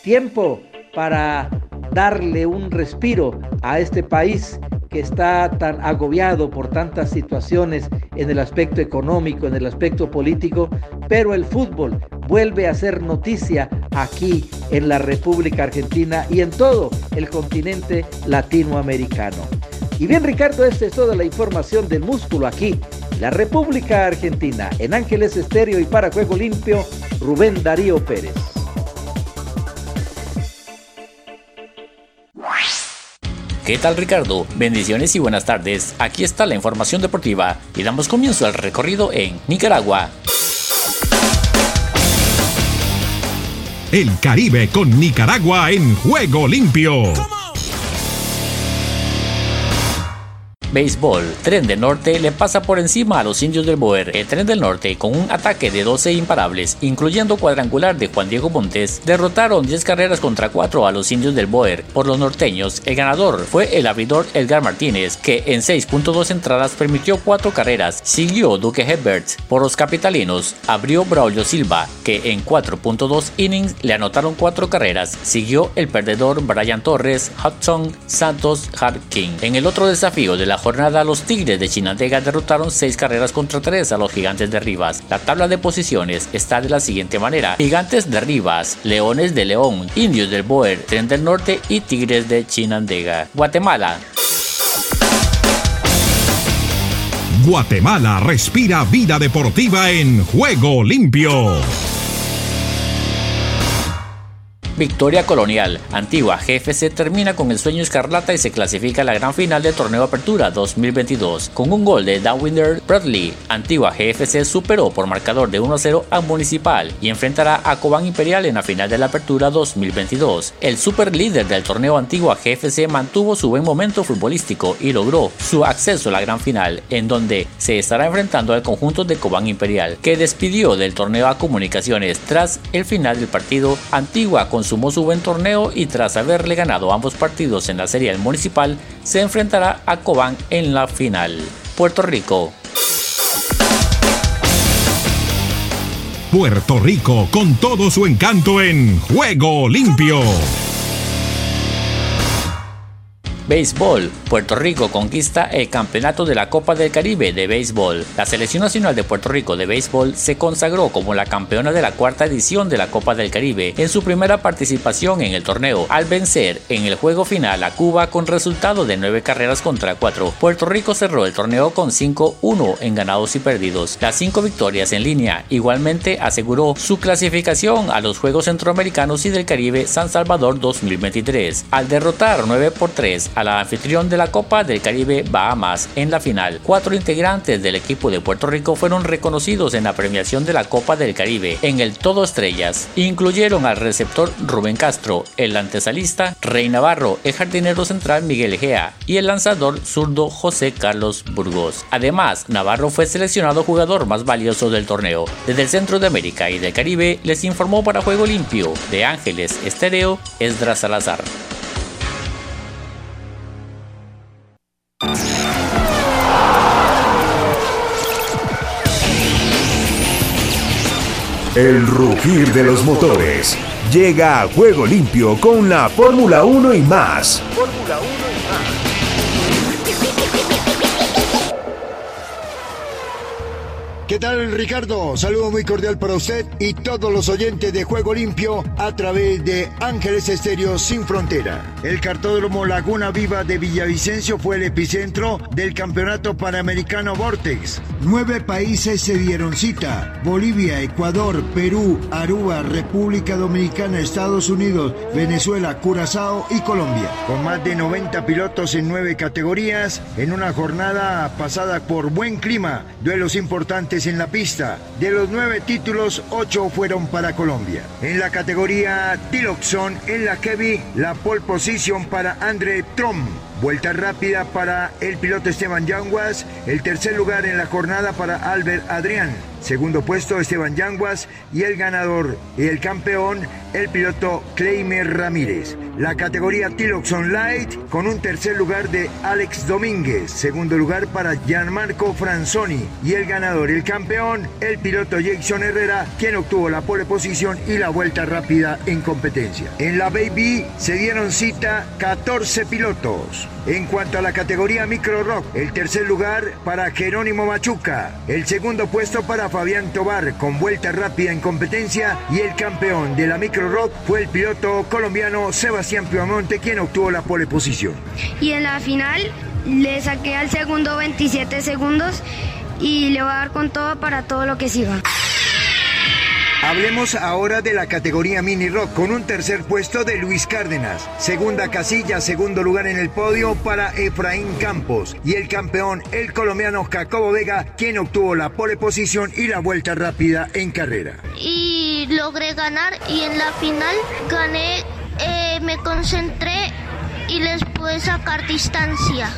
Tiempo para darle un respiro a este país que está tan agobiado por tantas situaciones en el aspecto económico, en el aspecto político, pero el fútbol vuelve a ser noticia aquí en la República Argentina y en todo el continente latinoamericano. Y bien Ricardo, esta es toda la información del músculo aquí, la República Argentina, en Ángeles Estéreo y para Juego Limpio, Rubén Darío Pérez.
¿Qué tal Ricardo? Bendiciones y buenas tardes. Aquí está la información deportiva y damos comienzo al recorrido en Nicaragua.
El Caribe con Nicaragua en juego limpio.
Béisbol. Tren del Norte le pasa por encima a los indios del Boer. El Tren del Norte, con un ataque de 12 imparables, incluyendo cuadrangular de Juan Diego Montes, derrotaron 10 carreras contra 4 a los indios del Boer. Por los norteños, el ganador fue el abridor Edgar Martínez, que en 6.2 entradas permitió 4 carreras. Siguió Duque Hebert. Por los capitalinos, abrió Braulio Silva, que en 4.2 innings le anotaron 4 carreras. Siguió el perdedor Brian Torres, Hudson Santos Harkin. En el otro desafío de la jornada, los Tigres de Chinandega derrotaron 6 carreras contra 3 a los Gigantes de Rivas. La tabla de posiciones está de la siguiente manera: Gigantes de Rivas, Leones de León, Indios del Boer, Tren del Norte y Tigres de Chinandega. Guatemala.
Guatemala respira vida deportiva en juego limpio.
Victoria Colonial. Antigua GFC termina con el sueño escarlata y se clasifica a la gran final del torneo Apertura 2022. Con un gol de Downwinder Bradley, Antigua GFC superó por marcador de 1-0 a Municipal y enfrentará a Cobán Imperial en la final de la Apertura 2022. El super líder del torneo Antigua GFC mantuvo su buen momento futbolístico y logró su acceso a la gran final, en donde se estará enfrentando al conjunto de Cobán Imperial, que despidió del torneo a Comunicaciones tras el final del partido. Antigua consumó su buen torneo y tras haberle ganado ambos partidos en la serie municipal, se enfrentará a Cobán en la final. Puerto Rico.
Puerto Rico con todo su encanto en Juego Limpio.
Béisbol. Puerto Rico conquista el campeonato de la Copa del Caribe de béisbol. La Selección Nacional de Puerto Rico de béisbol se consagró como la campeona de la cuarta edición de la Copa del Caribe en su primera participación en el torneo, al vencer en el juego final a Cuba con resultado de 9 carreras contra 4. Puerto Rico cerró el torneo con 5-1 en ganados y perdidos. Las 5 victorias en línea igualmente aseguró su clasificación a los Juegos Centroamericanos y del Caribe San Salvador 2023, al derrotar 9 por 3 a la anfitrión de la Copa del Caribe Bahamas en la final. Cuatro integrantes del equipo de Puerto Rico fueron reconocidos en la premiación de la Copa del Caribe en el Todo Estrellas. Incluyeron al receptor Rubén Castro, el antesalista Rey Navarro, el jardinero central Miguel Gea y el lanzador zurdo José Carlos Burgos. Además, Navarro fue seleccionado jugador más valioso del torneo. Desde el Centro de América y del Caribe les informó para Juego Limpio de Ángeles Estéreo Esdras Salazar.
El rugir de los motores llega a juego limpio con la Fórmula 1 y más. Fórmula 1 y más.
¿Qué tal Ricardo? Saludo muy cordial para usted y todos los oyentes de Juego Limpio a través de Ángeles Estéreo Sin Frontera. El cartódromo Laguna Viva de Villavicencio fue el epicentro del Campeonato Panamericano Vortex. Nueve países se dieron cita. Bolivia, Ecuador, Perú, Aruba, República Dominicana, Estados Unidos, Venezuela, Curazao y Colombia. Con más de 90 pilotos en nueve categorías, en una jornada pasada por buen clima, duelos importantes en la pista. De los nueve títulos, ocho fueron para Colombia. En la categoría Tiloxon, en la Kevy, la pole position para André Trom. Vuelta rápida para el piloto Esteban Yanguas. El tercer lugar en la jornada para Albert Adrián. Segundo puesto Esteban Yanguas y el ganador y el campeón el piloto Cleimer Ramírez. La categoría Tiloxon Light con un tercer lugar de Alex Domínguez. Segundo lugar para Gianmarco Franzoni y el ganador, el campeón, el piloto Jason Herrera, quien obtuvo la pole posición y la vuelta rápida en competencia. En la Baby se dieron cita 14 pilotos. En cuanto a la categoría Micro Rock, el tercer lugar para Jerónimo Machuca, el segundo puesto para Fabián Tobar con vuelta rápida en competencia y el campeón de la Micro Rock fue el piloto colombiano Sebastián Piamonte quien obtuvo la pole posición.
Y en la final le saqué al segundo 27 segundos y le voy a dar con todo para todo lo que siga.
Hablemos ahora de la categoría mini rock con un tercer puesto de Luis Cárdenas, segunda casilla, segundo lugar en el podio para Efraín Campos y el campeón, el colombiano Jacobo Vega, quien obtuvo la pole posición y la vuelta rápida en carrera.
Y logré ganar y en la final gané, eh, me concentré y les pude sacar distancia.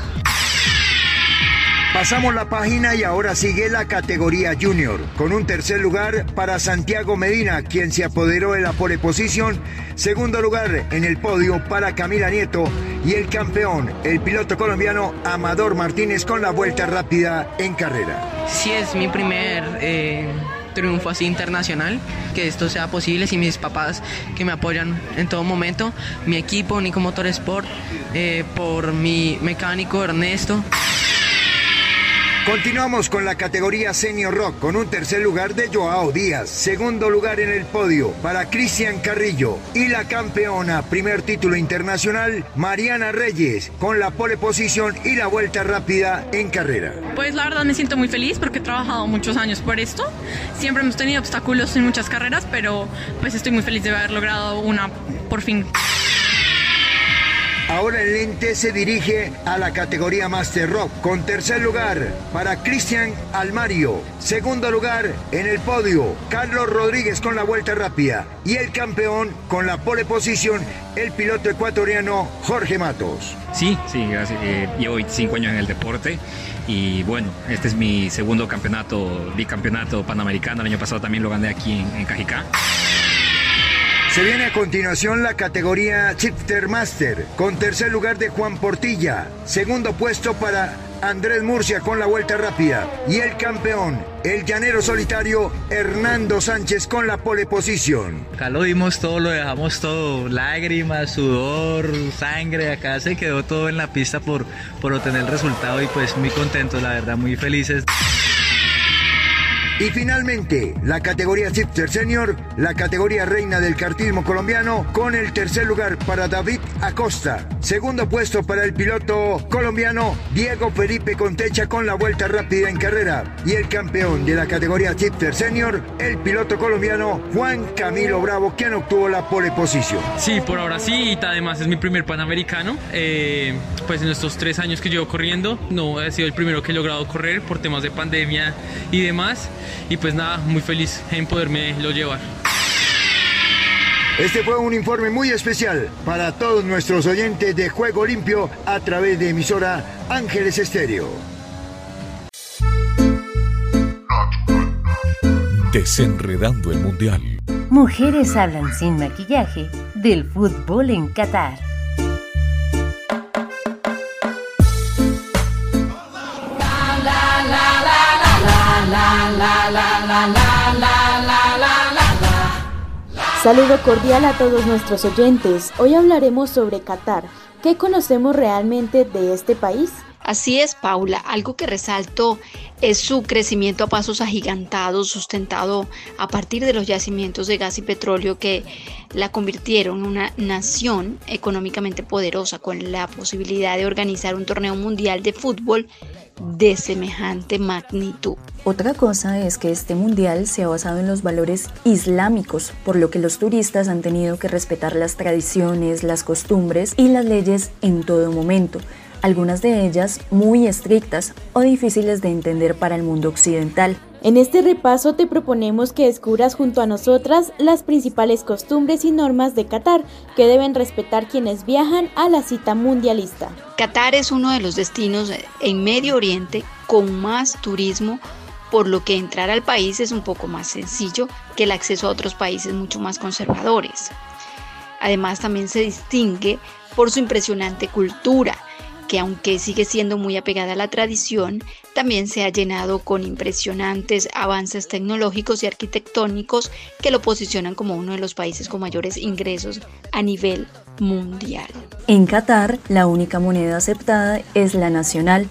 Pasamos la página y ahora sigue la categoría junior, con un tercer lugar para Santiago Medina, quien se apoderó de la pole position, segundo lugar en el podio para Camila Nieto y el campeón, el piloto colombiano Amador Martínez con la vuelta rápida en carrera.
Sí, es mi primer... Eh, triunfo así internacional, que esto sea posible, y mis papás que me apoyan en todo momento, mi equipo Nico Motorsport, eh, por mi mecánico Ernesto.
Continuamos con la categoría Senior Rock con un tercer lugar de Joao Díaz, segundo lugar en el podio para Cristian Carrillo y la campeona, primer título internacional, Mariana Reyes, con la pole posición y la vuelta rápida en carrera.
Pues la verdad me siento muy feliz porque he trabajado muchos años por esto. Siempre hemos tenido obstáculos en muchas carreras, pero pues estoy muy feliz de haber logrado una por fin.
Ahora el lente se dirige a la categoría Master Rock con tercer lugar para Cristian Almario. Segundo lugar en el podio, Carlos Rodríguez con la vuelta rápida. Y el campeón con la pole position, el piloto ecuatoriano Jorge Matos.
Sí, sí, gracias. Eh, llevo 25 años en el deporte y bueno, este es mi segundo campeonato, bicampeonato panamericano. El año pasado también lo gané aquí en, en Cajicá.
Se viene a continuación la categoría Chifter Master, con tercer lugar de Juan Portilla, segundo puesto para Andrés Murcia con la vuelta rápida y el campeón, el llanero solitario Hernando Sánchez con la pole posición.
Acá lo dimos todo, lo dejamos todo, lágrimas, sudor, sangre, acá se quedó todo en la pista por, por obtener el resultado y pues muy contentos, la verdad, muy felices.
Y finalmente, la categoría Shifter Senior, la categoría reina del cartismo colombiano, con el tercer lugar para David Acosta. Segundo puesto para el piloto colombiano Diego Felipe Contecha con la vuelta rápida en carrera. Y el campeón de la categoría Shifter Senior, el piloto colombiano Juan Camilo Bravo, quien obtuvo la pole posición.
Sí, por ahora sí, y además es mi primer panamericano. Eh, pues en estos tres años que llevo corriendo, no he sido el primero que he logrado correr por temas de pandemia y demás y pues nada, muy feliz en poderme lo llevar.
Este fue un informe muy especial para todos nuestros oyentes de Juego Limpio a través de emisora Ángeles Estéreo.
Desenredando el Mundial.
Mujeres hablan sin maquillaje del fútbol en Qatar.
Saludo cordial a todos nuestros oyentes. Hoy hablaremos sobre Qatar. ¿Qué conocemos realmente de este país?
Así es, Paula. Algo que resalto es su crecimiento a pasos agigantados, sustentado a partir de los yacimientos de gas y petróleo que la convirtieron en una nación económicamente poderosa, con la posibilidad de organizar un torneo mundial de fútbol de semejante magnitud.
Otra cosa es que este mundial se ha basado en los valores islámicos, por lo que los turistas han tenido que respetar las tradiciones, las costumbres y las leyes en todo momento, algunas de ellas muy estrictas o difíciles de entender para el mundo occidental.
En este repaso te proponemos que descubras junto a nosotras las principales costumbres y normas de Qatar que deben respetar quienes viajan a la cita mundialista.
Qatar es uno de los destinos en Medio Oriente con más turismo, por lo que entrar al país es un poco más sencillo que el acceso a otros países mucho más conservadores. Además también se distingue por su impresionante cultura, que aunque sigue siendo muy apegada a la tradición, también se ha llenado con impresionantes avances tecnológicos y arquitectónicos que lo posicionan como uno de los países con mayores ingresos a nivel mundial.
En Qatar, la única moneda aceptada es la nacional,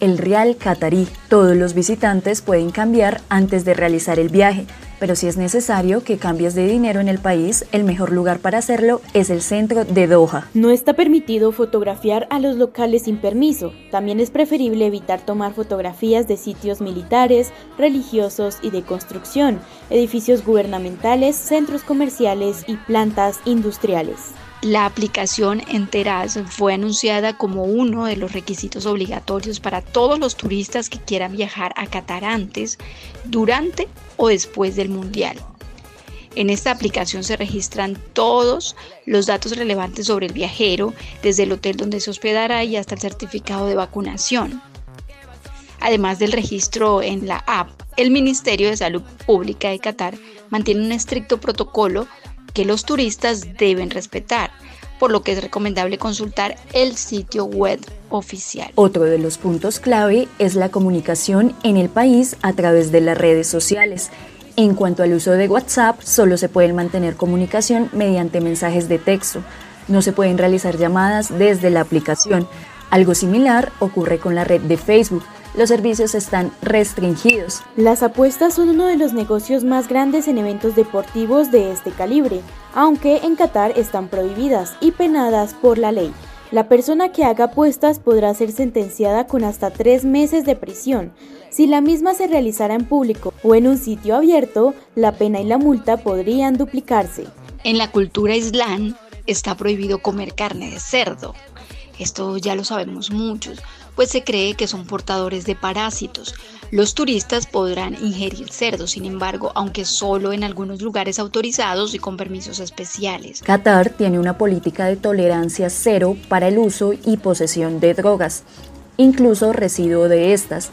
el real qatarí. Todos los visitantes pueden cambiar antes de realizar el viaje, pero si es necesario que cambies de dinero en el país, el mejor lugar para hacerlo es el centro de Doha.
No está permitido fotografiar a los locales sin permiso. También es preferible evitar tomar fotografías de sitios militares, religiosos y de construcción, edificios gubernamentales, centros comerciales y plantas industriales.
La aplicación Enteraz fue anunciada como uno de los requisitos obligatorios para todos los turistas que quieran viajar a Qatar antes, durante o después del Mundial. En esta aplicación se registran todos los datos relevantes sobre el viajero, desde el hotel donde se hospedará y hasta el certificado de vacunación. Además del registro en la app, el Ministerio de Salud Pública de Qatar mantiene un estricto protocolo que los turistas deben respetar, por lo que es recomendable consultar el sitio web oficial.
Otro de los puntos clave es la comunicación en el país a través de las redes sociales. En cuanto al uso de WhatsApp, solo se puede mantener comunicación mediante mensajes de texto. No se pueden realizar llamadas desde la aplicación. Algo similar ocurre con la red de Facebook. Los servicios están restringidos.
Las apuestas son uno de los negocios más grandes en eventos deportivos de este calibre, aunque en Qatar están prohibidas y penadas por la ley. La persona que haga apuestas podrá ser sentenciada con hasta tres meses de prisión. Si la misma se realizara en público o en un sitio abierto, la pena y la multa podrían duplicarse.
En la cultura islam está prohibido comer carne de cerdo. Esto ya lo sabemos muchos, pues se cree que son portadores de parásitos. Los turistas podrán ingerir cerdo, sin embargo, aunque solo en algunos lugares autorizados y con permisos especiales.
Qatar tiene una política de tolerancia cero para el uso y posesión de drogas, incluso residuo de estas.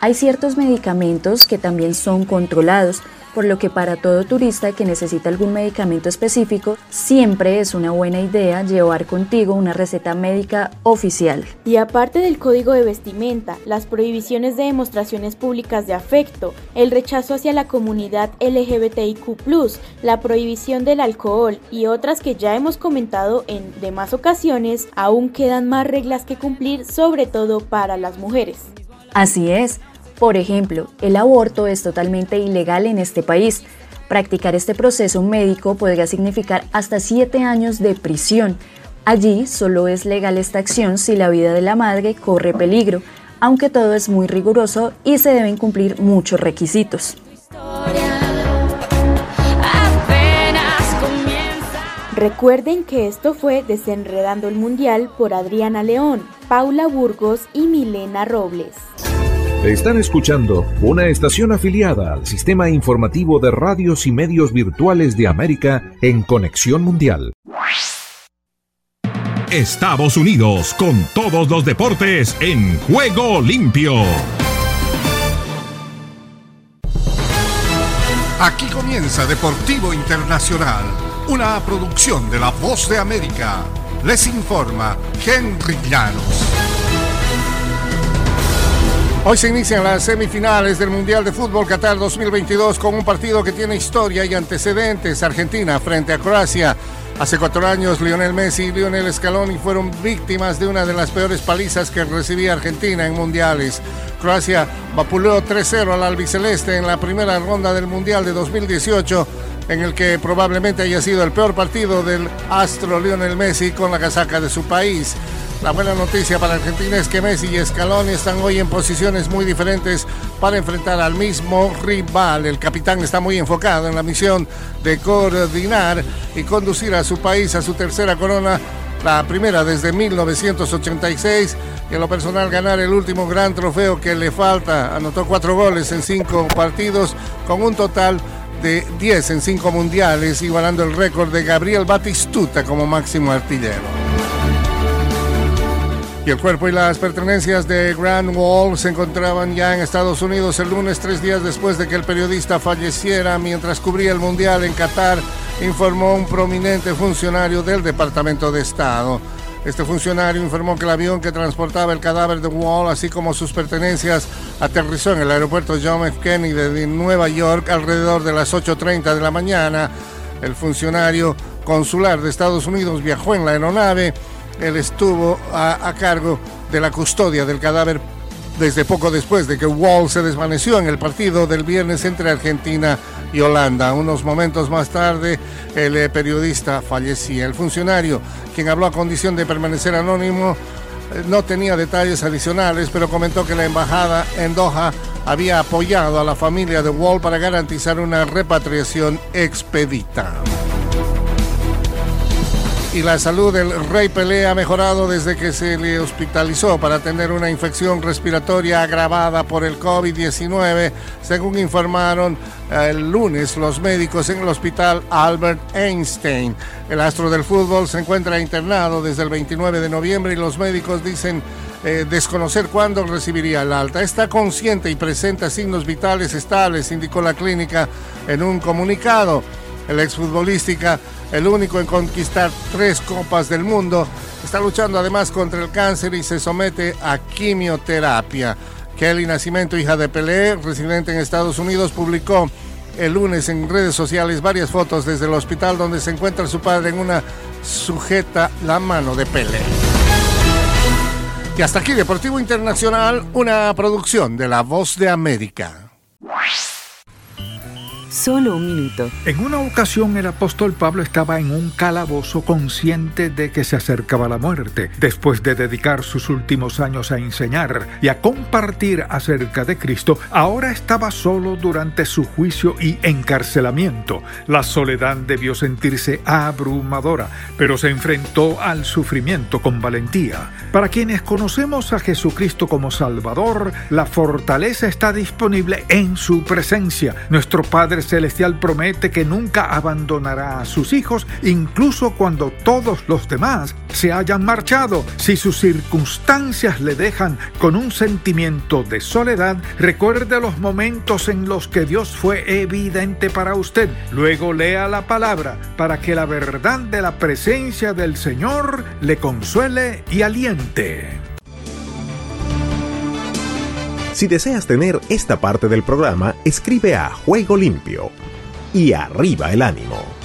Hay ciertos medicamentos que también son controlados, por lo que para todo turista que necesita algún medicamento específico, siempre es una buena idea llevar contigo una receta médica oficial.
Y aparte del código de vestimenta, las prohibiciones de demostraciones públicas de afecto, el rechazo hacia la comunidad LGBTIQ, la prohibición del alcohol y otras que ya hemos comentado en demás ocasiones, aún quedan más reglas que cumplir, sobre todo para las mujeres.
Así es, por ejemplo, el aborto es totalmente ilegal en este país. Practicar este proceso médico podría significar hasta siete años de prisión. Allí solo es legal esta acción si la vida de la madre corre peligro, aunque todo es muy riguroso y se deben cumplir muchos requisitos.
Recuerden que esto fue Desenredando el Mundial por Adriana León, Paula Burgos y Milena Robles.
Están escuchando una estación afiliada al sistema informativo de radios y medios virtuales de América en Conexión Mundial. Estados Unidos con todos los deportes en juego limpio. Aquí comienza Deportivo Internacional, una producción de La Voz de América. Les informa Henry Llanos.
Hoy se inician las semifinales del Mundial de Fútbol Qatar 2022 con un partido que tiene historia y antecedentes. Argentina frente a Croacia. Hace cuatro años, Lionel Messi y Lionel Scaloni fueron víctimas de una de las peores palizas que recibía Argentina en mundiales. Croacia vapuleó 3-0 al albiceleste en la primera ronda del Mundial de 2018, en el que probablemente haya sido el peor partido del astro Lionel Messi con la casaca de su país. La buena noticia para Argentina es que Messi y Scaloni están hoy en posiciones muy diferentes para enfrentar al mismo rival. El capitán está muy enfocado en la misión de coordinar y conducir a su país a su tercera corona, la primera desde 1986 y en lo personal ganar el último gran trofeo que le falta. Anotó cuatro goles en cinco partidos con un total de 10 en cinco mundiales, igualando el récord de Gabriel Batistuta como máximo artillero. El cuerpo y las pertenencias de Grand Wall se encontraban ya en Estados Unidos el lunes, tres días después de que el periodista falleciera mientras cubría el Mundial en Qatar, informó un prominente funcionario del Departamento de Estado. Este funcionario informó que el avión que transportaba el cadáver de Wall, así como sus pertenencias, aterrizó en el aeropuerto John F. Kennedy de Nueva York alrededor de las 8.30 de la mañana. El funcionario consular de Estados Unidos viajó en la aeronave él estuvo a, cargo de la custodia del cadáver desde poco después de que Wall se desvaneció en el partido del viernes entre Argentina y Holanda. Unos momentos más tarde, el eh, periodista fallecía. El funcionario, quien habló a condición de permanecer anónimo, eh, no tenía detalles adicionales, pero comentó que la embajada en Doha había apoyado a la familia de Wall para garantizar una repatriación expedita y la salud del Rey Pelé ha mejorado desde que se le hospitalizó para tener una infección respiratoria agravada por el COVID-19, según informaron eh, el lunes los médicos en el hospital Albert Einstein. El astro del fútbol se encuentra internado desde el 29 de noviembre y los médicos dicen eh, desconocer cuándo recibiría el alta. Está consciente y presenta signos vitales estables, indicó la clínica en un comunicado. El exfutbolística, el único en conquistar tres copas del mundo, está luchando además contra el cáncer y se somete a quimioterapia. Kelly Nacimiento, hija de Pelé, residente en Estados Unidos, publicó el lunes en redes sociales varias fotos desde el hospital donde se encuentra su padre en una sujeta la mano de Pelé. Y hasta aquí Deportivo Internacional, una producción de La Voz de América.
Solo un minuto.
En una ocasión el apóstol Pablo estaba en un calabozo consciente de que se acercaba la muerte, después de dedicar sus últimos años a enseñar y a compartir acerca de Cristo, ahora estaba solo durante su juicio y encarcelamiento. La soledad debió sentirse abrumadora, pero se enfrentó al sufrimiento con valentía. Para quienes conocemos a Jesucristo como Salvador, la fortaleza está disponible en su presencia. Nuestro Celestial promete que nunca abandonará a sus hijos, incluso cuando todos los demás se hayan marchado. Si sus circunstancias le dejan con un sentimiento de soledad, recuerde los momentos en los que Dios fue evidente para usted. Luego lea la palabra para que la verdad de la presencia del Señor le consuele y aliente.
Si deseas tener esta parte del programa, escribe a Juego Limpio y arriba el ánimo.